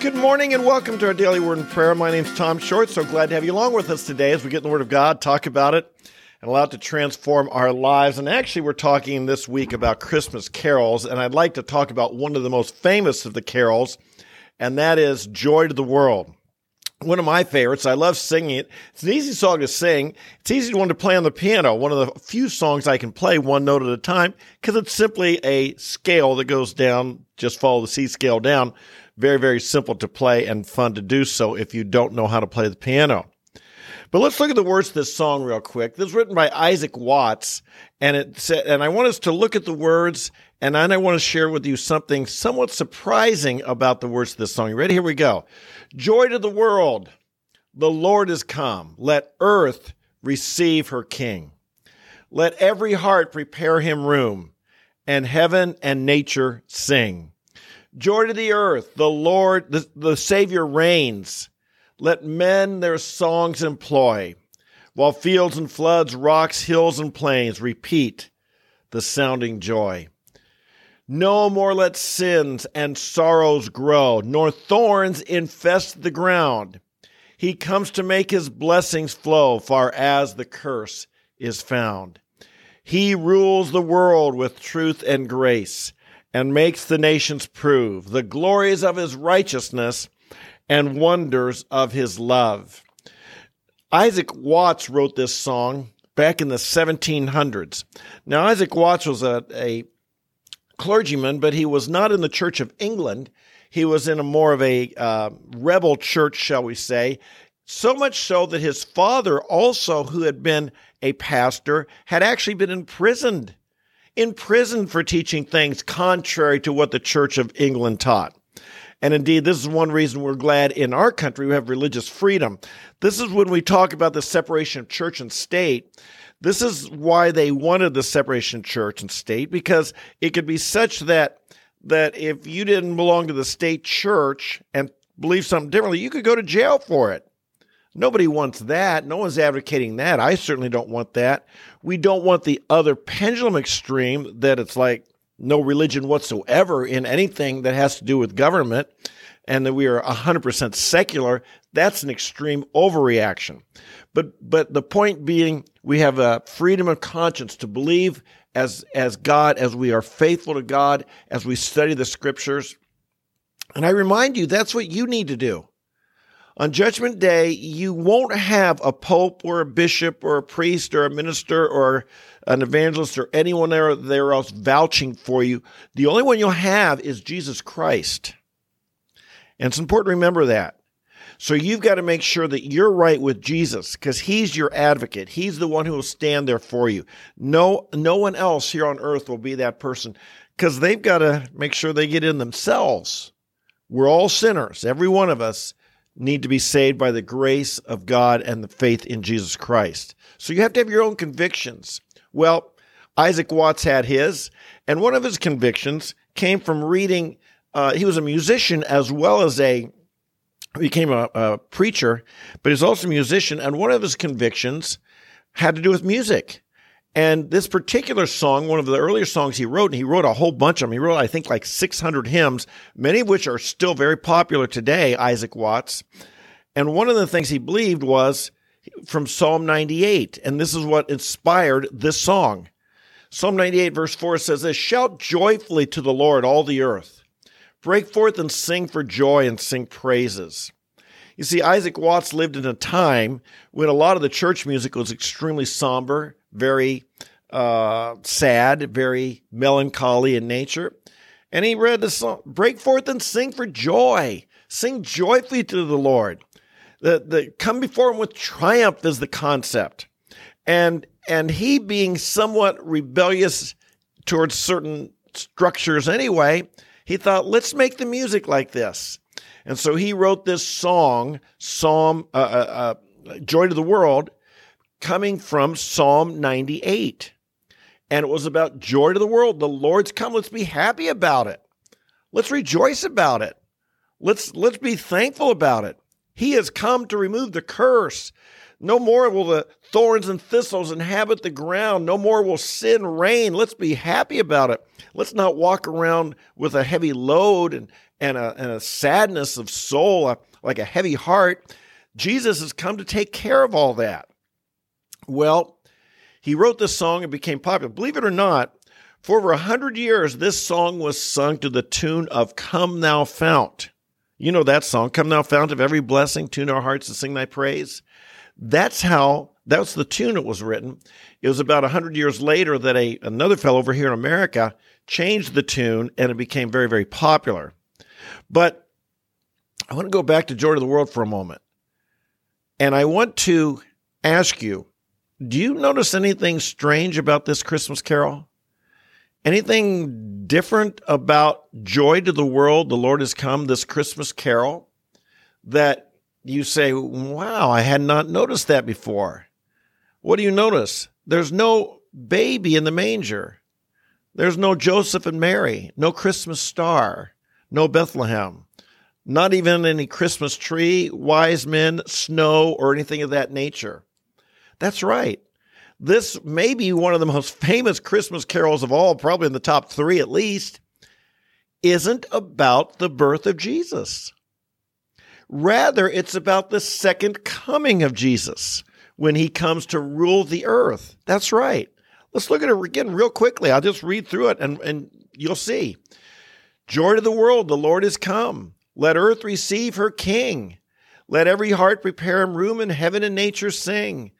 Good morning and welcome to our daily word and prayer. My name is Tom Short. So glad to have you along with us today as we get in the Word of God, talk about it, and allow it to transform our lives. And actually, we're talking this week about Christmas carols, and I'd like to talk about one of the most famous of the carols, and that is Joy to the World. One of my favorites. I love singing it. It's an easy song to sing. It's easy one to play on the piano. One of the few songs I can play one note at a time because it's simply a scale that goes down. Just follow the C scale down very, very simple to play and fun to do so if you don't know how to play the piano. But let's look at the words of this song real quick. This was written by Isaac Watts, and it said, and I want us to look at the words, and then I want to share with you something somewhat surprising about the words of this song. You ready? Here we go. Joy to the world. The Lord is come. Let earth receive her King. Let every heart prepare him room, and heaven and nature sing. Joy to the earth, the Lord, the, the Savior reigns. Let men their songs employ, while fields and floods, rocks, hills, and plains repeat the sounding joy. No more let sins and sorrows grow, nor thorns infest the ground. He comes to make his blessings flow far as the curse is found. He rules the world with truth and grace and makes the nations prove the glories of his righteousness and wonders of his love. Isaac Watts wrote this song back in the 1700s. Now, Isaac Watts was a, a clergyman, but he was not in the Church of England. He was in a more of a uh, rebel church, shall we say. So much so that his father, also, who had been a pastor, had actually been imprisoned in prison for teaching things contrary to what the Church of England taught. And indeed, this is one reason we're glad in our country we have religious freedom. This is when we talk about the separation of church and state. This is why they wanted the separation of church and state because it could be such that that if you didn't belong to the state church and believe something differently, you could go to jail for it. Nobody wants that. No one's advocating that. I certainly don't want that. We don't want the other pendulum extreme that it's like no religion whatsoever in anything that has to do with government and that we are 100% secular. That's an extreme overreaction. But but the point being we have a freedom of conscience to believe as as God as we are faithful to God as we study the scriptures. And I remind you that's what you need to do. On Judgment Day, you won't have a pope or a bishop or a priest or a minister or an evangelist or anyone there, there else vouching for you. The only one you'll have is Jesus Christ. And it's important to remember that. So you've got to make sure that you're right with Jesus because he's your advocate. He's the one who will stand there for you. No, no one else here on earth will be that person because they've got to make sure they get in themselves. We're all sinners, every one of us need to be saved by the grace of God and the faith in Jesus Christ. So you have to have your own convictions. Well, Isaac Watts had his, and one of his convictions came from reading. Uh, he was a musician as well as a became a, a preacher, but he's also a musician. And one of his convictions had to do with music. And this particular song, one of the earlier songs he wrote, and he wrote a whole bunch of them. He wrote, I think, like 600 hymns, many of which are still very popular today, Isaac Watts. And one of the things he believed was from Psalm 98. And this is what inspired this song. Psalm 98, verse 4 says this Shout joyfully to the Lord, all the earth. Break forth and sing for joy and sing praises. You see, Isaac Watts lived in a time when a lot of the church music was extremely somber very uh, sad, very melancholy in nature. And he read the song, Break forth and sing for joy. Sing joyfully to the Lord. The, the come before him with triumph is the concept. And and he being somewhat rebellious towards certain structures anyway, he thought, let's make the music like this. And so he wrote this song, Psalm uh, uh, uh, Joy to the World, coming from Psalm 98. And it was about joy to the world. The Lord's come. Let's be happy about it. Let's rejoice about it. Let's let's be thankful about it. He has come to remove the curse. No more will the thorns and thistles inhabit the ground. No more will sin reign. Let's be happy about it. Let's not walk around with a heavy load and, and, a, and a sadness of soul, like a heavy heart. Jesus has come to take care of all that. Well, he wrote this song and became popular. Believe it or not, for over a hundred years, this song was sung to the tune of Come Thou Fount. You know that song, Come Thou Fount of Every Blessing, tune our hearts to sing thy praise. That's how, that's the tune it was written. It was about a hundred years later that a, another fellow over here in America changed the tune and it became very, very popular. But I want to go back to Joy to the World for a moment. And I want to ask you, do you notice anything strange about this Christmas carol? Anything different about Joy to the World, the Lord has come, this Christmas carol, that you say, wow, I had not noticed that before? What do you notice? There's no baby in the manger. There's no Joseph and Mary, no Christmas star, no Bethlehem, not even any Christmas tree, wise men, snow, or anything of that nature. That's right. This may be one of the most famous Christmas carols of all, probably in the top three at least, isn't about the birth of Jesus. Rather, it's about the second coming of Jesus when he comes to rule the earth. That's right. Let's look at it again real quickly. I'll just read through it and, and you'll see. Joy to the world, the Lord is come. Let earth receive her king. Let every heart prepare him room in heaven and nature sing.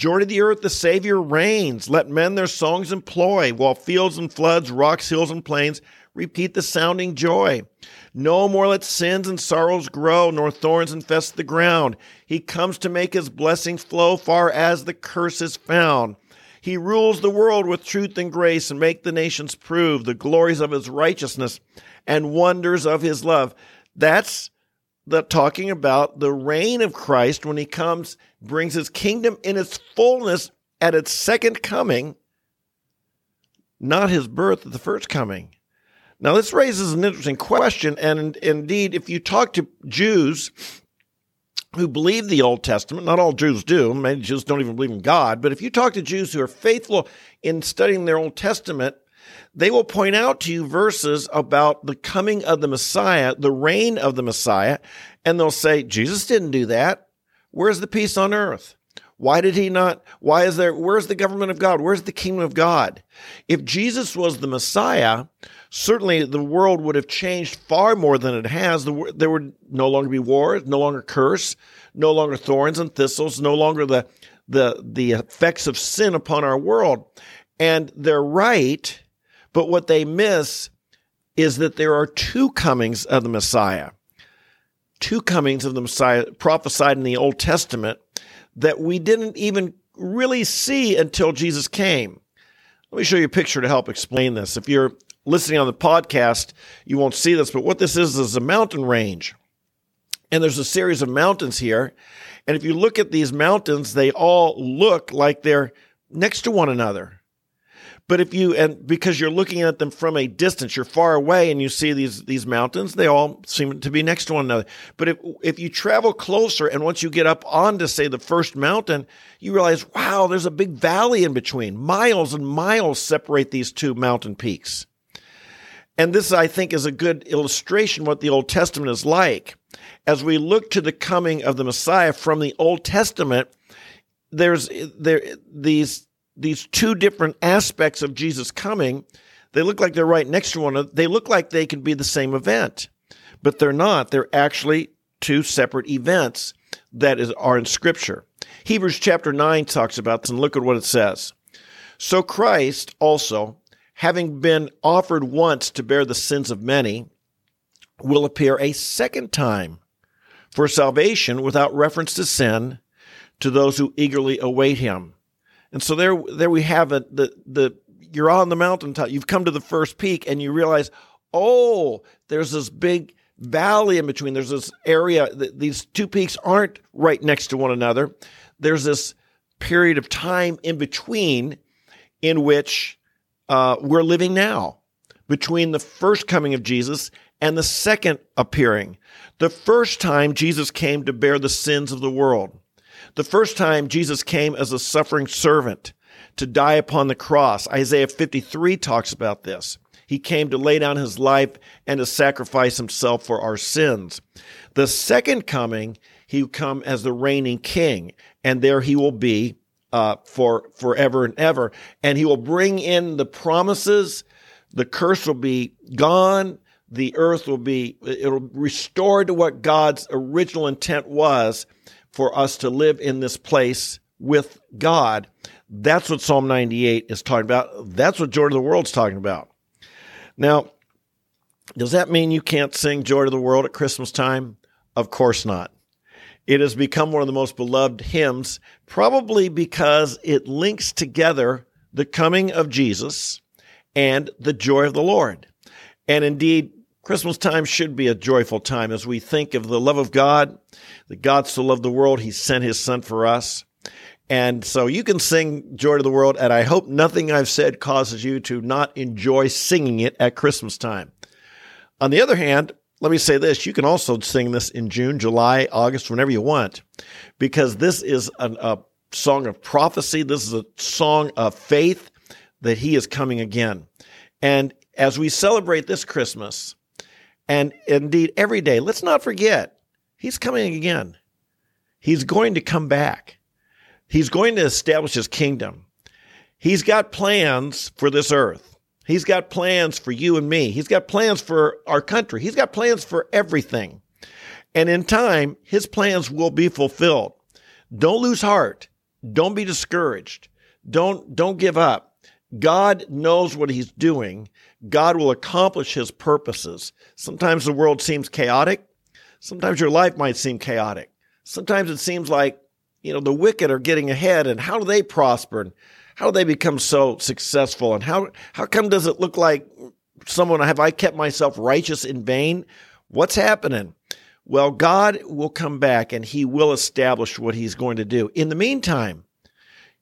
Joy to the earth, the Savior reigns. Let men their songs employ, while fields and floods, rocks, hills, and plains repeat the sounding joy. No more let sins and sorrows grow, nor thorns infest the ground. He comes to make his blessings flow far as the curse is found. He rules the world with truth and grace and make the nations prove the glories of his righteousness and wonders of his love. That's the talking about the reign of Christ when he comes, brings his kingdom in its fullness at its second coming, not his birth at the first coming. Now, this raises an interesting question. And indeed, if you talk to Jews who believe the Old Testament, not all Jews do, many Jews don't even believe in God, but if you talk to Jews who are faithful in studying their Old Testament, they will point out to you verses about the coming of the Messiah, the reign of the Messiah, and they'll say, Jesus didn't do that. Where's the peace on earth? Why did he not? Why is there? Where's the government of God? Where's the kingdom of God? If Jesus was the Messiah, certainly the world would have changed far more than it has. There would no longer be war, no longer curse, no longer thorns and thistles, no longer the the the effects of sin upon our world. And they're right but what they miss is that there are two comings of the Messiah, two comings of the Messiah prophesied in the Old Testament that we didn't even really see until Jesus came. Let me show you a picture to help explain this. If you're listening on the podcast, you won't see this, but what this is is a mountain range. And there's a series of mountains here. And if you look at these mountains, they all look like they're next to one another. But if you and because you're looking at them from a distance, you're far away and you see these these mountains, they all seem to be next to one another. But if if you travel closer and once you get up onto say the first mountain, you realize, wow, there's a big valley in between. Miles and miles separate these two mountain peaks. And this, I think, is a good illustration what the Old Testament is like. As we look to the coming of the Messiah from the Old Testament, there's there these these two different aspects of Jesus coming, they look like they're right next to one another. They look like they could be the same event, but they're not. They're actually two separate events that is, are in Scripture. Hebrews chapter 9 talks about this, and look at what it says. So Christ also, having been offered once to bear the sins of many, will appear a second time for salvation without reference to sin to those who eagerly await him. And so there, there we have it. The, the, you're on the mountaintop. You've come to the first peak and you realize, oh, there's this big valley in between. There's this area. These two peaks aren't right next to one another. There's this period of time in between in which uh, we're living now between the first coming of Jesus and the second appearing. The first time Jesus came to bear the sins of the world. The first time Jesus came as a suffering servant to die upon the cross. Isaiah 53 talks about this. He came to lay down his life and to sacrifice himself for our sins. The second coming, he will come as the reigning king, and there he will be uh, for forever and ever. And he will bring in the promises. The curse will be gone. The earth will be, it'll restore to what God's original intent was for us to live in this place with God. That's what Psalm 98 is talking about. That's what Joy to the World's talking about. Now, does that mean you can't sing Joy to the World at Christmas time? Of course not. It has become one of the most beloved hymns, probably because it links together the coming of Jesus and the joy of the Lord. And indeed, Christmas time should be a joyful time as we think of the love of God, that God so loved the world, he sent his son for us. And so you can sing Joy to the World, and I hope nothing I've said causes you to not enjoy singing it at Christmas time. On the other hand, let me say this you can also sing this in June, July, August, whenever you want, because this is a, a song of prophecy. This is a song of faith that he is coming again. And as we celebrate this Christmas, and indeed every day, let's not forget, he's coming again. He's going to come back. He's going to establish his kingdom. He's got plans for this earth. He's got plans for you and me. He's got plans for our country. He's got plans for everything. And in time, his plans will be fulfilled. Don't lose heart. Don't be discouraged. Don't, don't give up. God knows what he's doing. God will accomplish his purposes. Sometimes the world seems chaotic. Sometimes your life might seem chaotic. Sometimes it seems like, you know, the wicked are getting ahead and how do they prosper? And how do they become so successful? And how, how come does it look like someone, have I kept myself righteous in vain? What's happening? Well, God will come back and he will establish what he's going to do. In the meantime,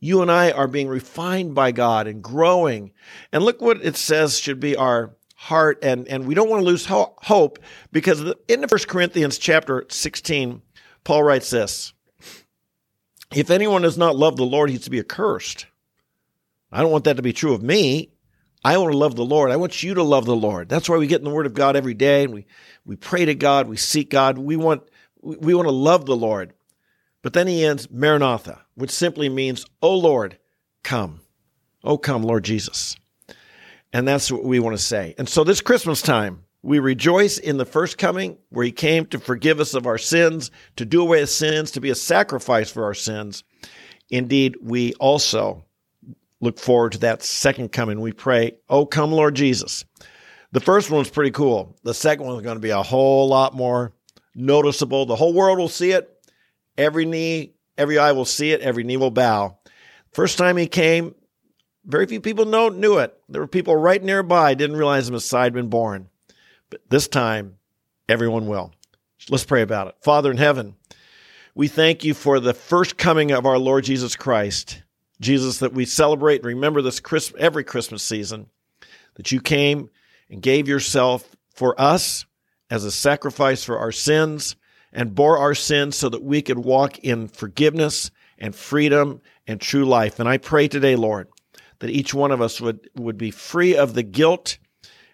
you and I are being refined by God and growing. And look what it says should be our heart. And, and we don't want to lose ho- hope because in the First Corinthians chapter 16, Paul writes this If anyone does not love the Lord, he's to be accursed. I don't want that to be true of me. I want to love the Lord. I want you to love the Lord. That's why we get in the Word of God every day and we, we pray to God, we seek God. We want, we want to love the Lord. But then he ends Maranatha, which simply means, Oh Lord, come. Oh, come, Lord Jesus. And that's what we want to say. And so this Christmas time, we rejoice in the first coming where he came to forgive us of our sins, to do away with sins, to be a sacrifice for our sins. Indeed, we also look forward to that second coming. We pray, Oh, come, Lord Jesus. The first one's pretty cool. The second one's going to be a whole lot more noticeable. The whole world will see it. Every knee, every eye will see it. Every knee will bow. First time he came, very few people know, knew it. There were people right nearby didn't realize the Messiah had been born. But this time, everyone will. Let's pray about it. Father in heaven, we thank you for the first coming of our Lord Jesus Christ. Jesus, that we celebrate and remember this every Christmas season, that you came and gave yourself for us as a sacrifice for our sins and bore our sins so that we could walk in forgiveness and freedom and true life. And I pray today, Lord, that each one of us would, would be free of the guilt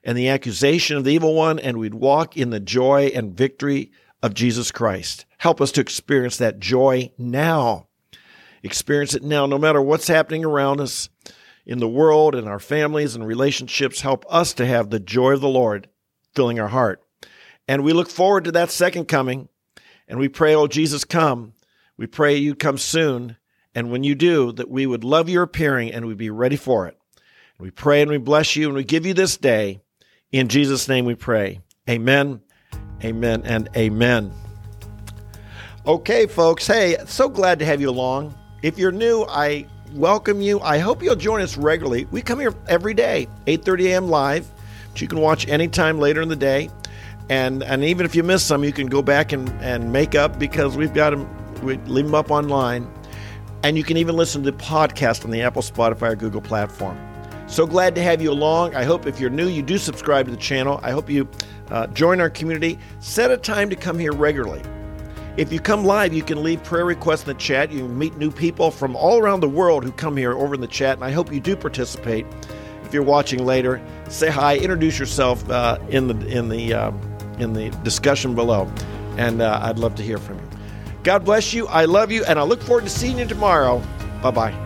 and the accusation of the evil one, and we'd walk in the joy and victory of Jesus Christ. Help us to experience that joy now experience it now, no matter what's happening around us in the world and our families and relationships. Help us to have the joy of the Lord filling our heart. And we look forward to that second coming. And we pray, oh, Jesus, come. We pray you come soon. And when you do, that we would love your appearing and we'd be ready for it. We pray and we bless you and we give you this day. In Jesus' name we pray. Amen, amen, and amen. Okay, folks. Hey, so glad to have you along. If you're new, I welcome you. I hope you'll join us regularly. We come here every day, 8:30 a.m. live, which you can watch anytime later in the day. And and even if you miss some, you can go back and, and make up because we've got them. We leave them up online, and you can even listen to the podcast on the Apple, Spotify, or Google platform. So glad to have you along. I hope if you're new, you do subscribe to the channel. I hope you Uh, join our community. Set a time to come here regularly. If you come live, you can leave prayer requests in the chat. You can meet new people from all around the world who come here over in the chat, and I hope you do participate. If you're watching later, say hi, introduce yourself uh, in the in the uh, in the discussion below, and uh, I'd love to hear from you. God bless you. I love you, and I look forward to seeing you tomorrow. Bye bye.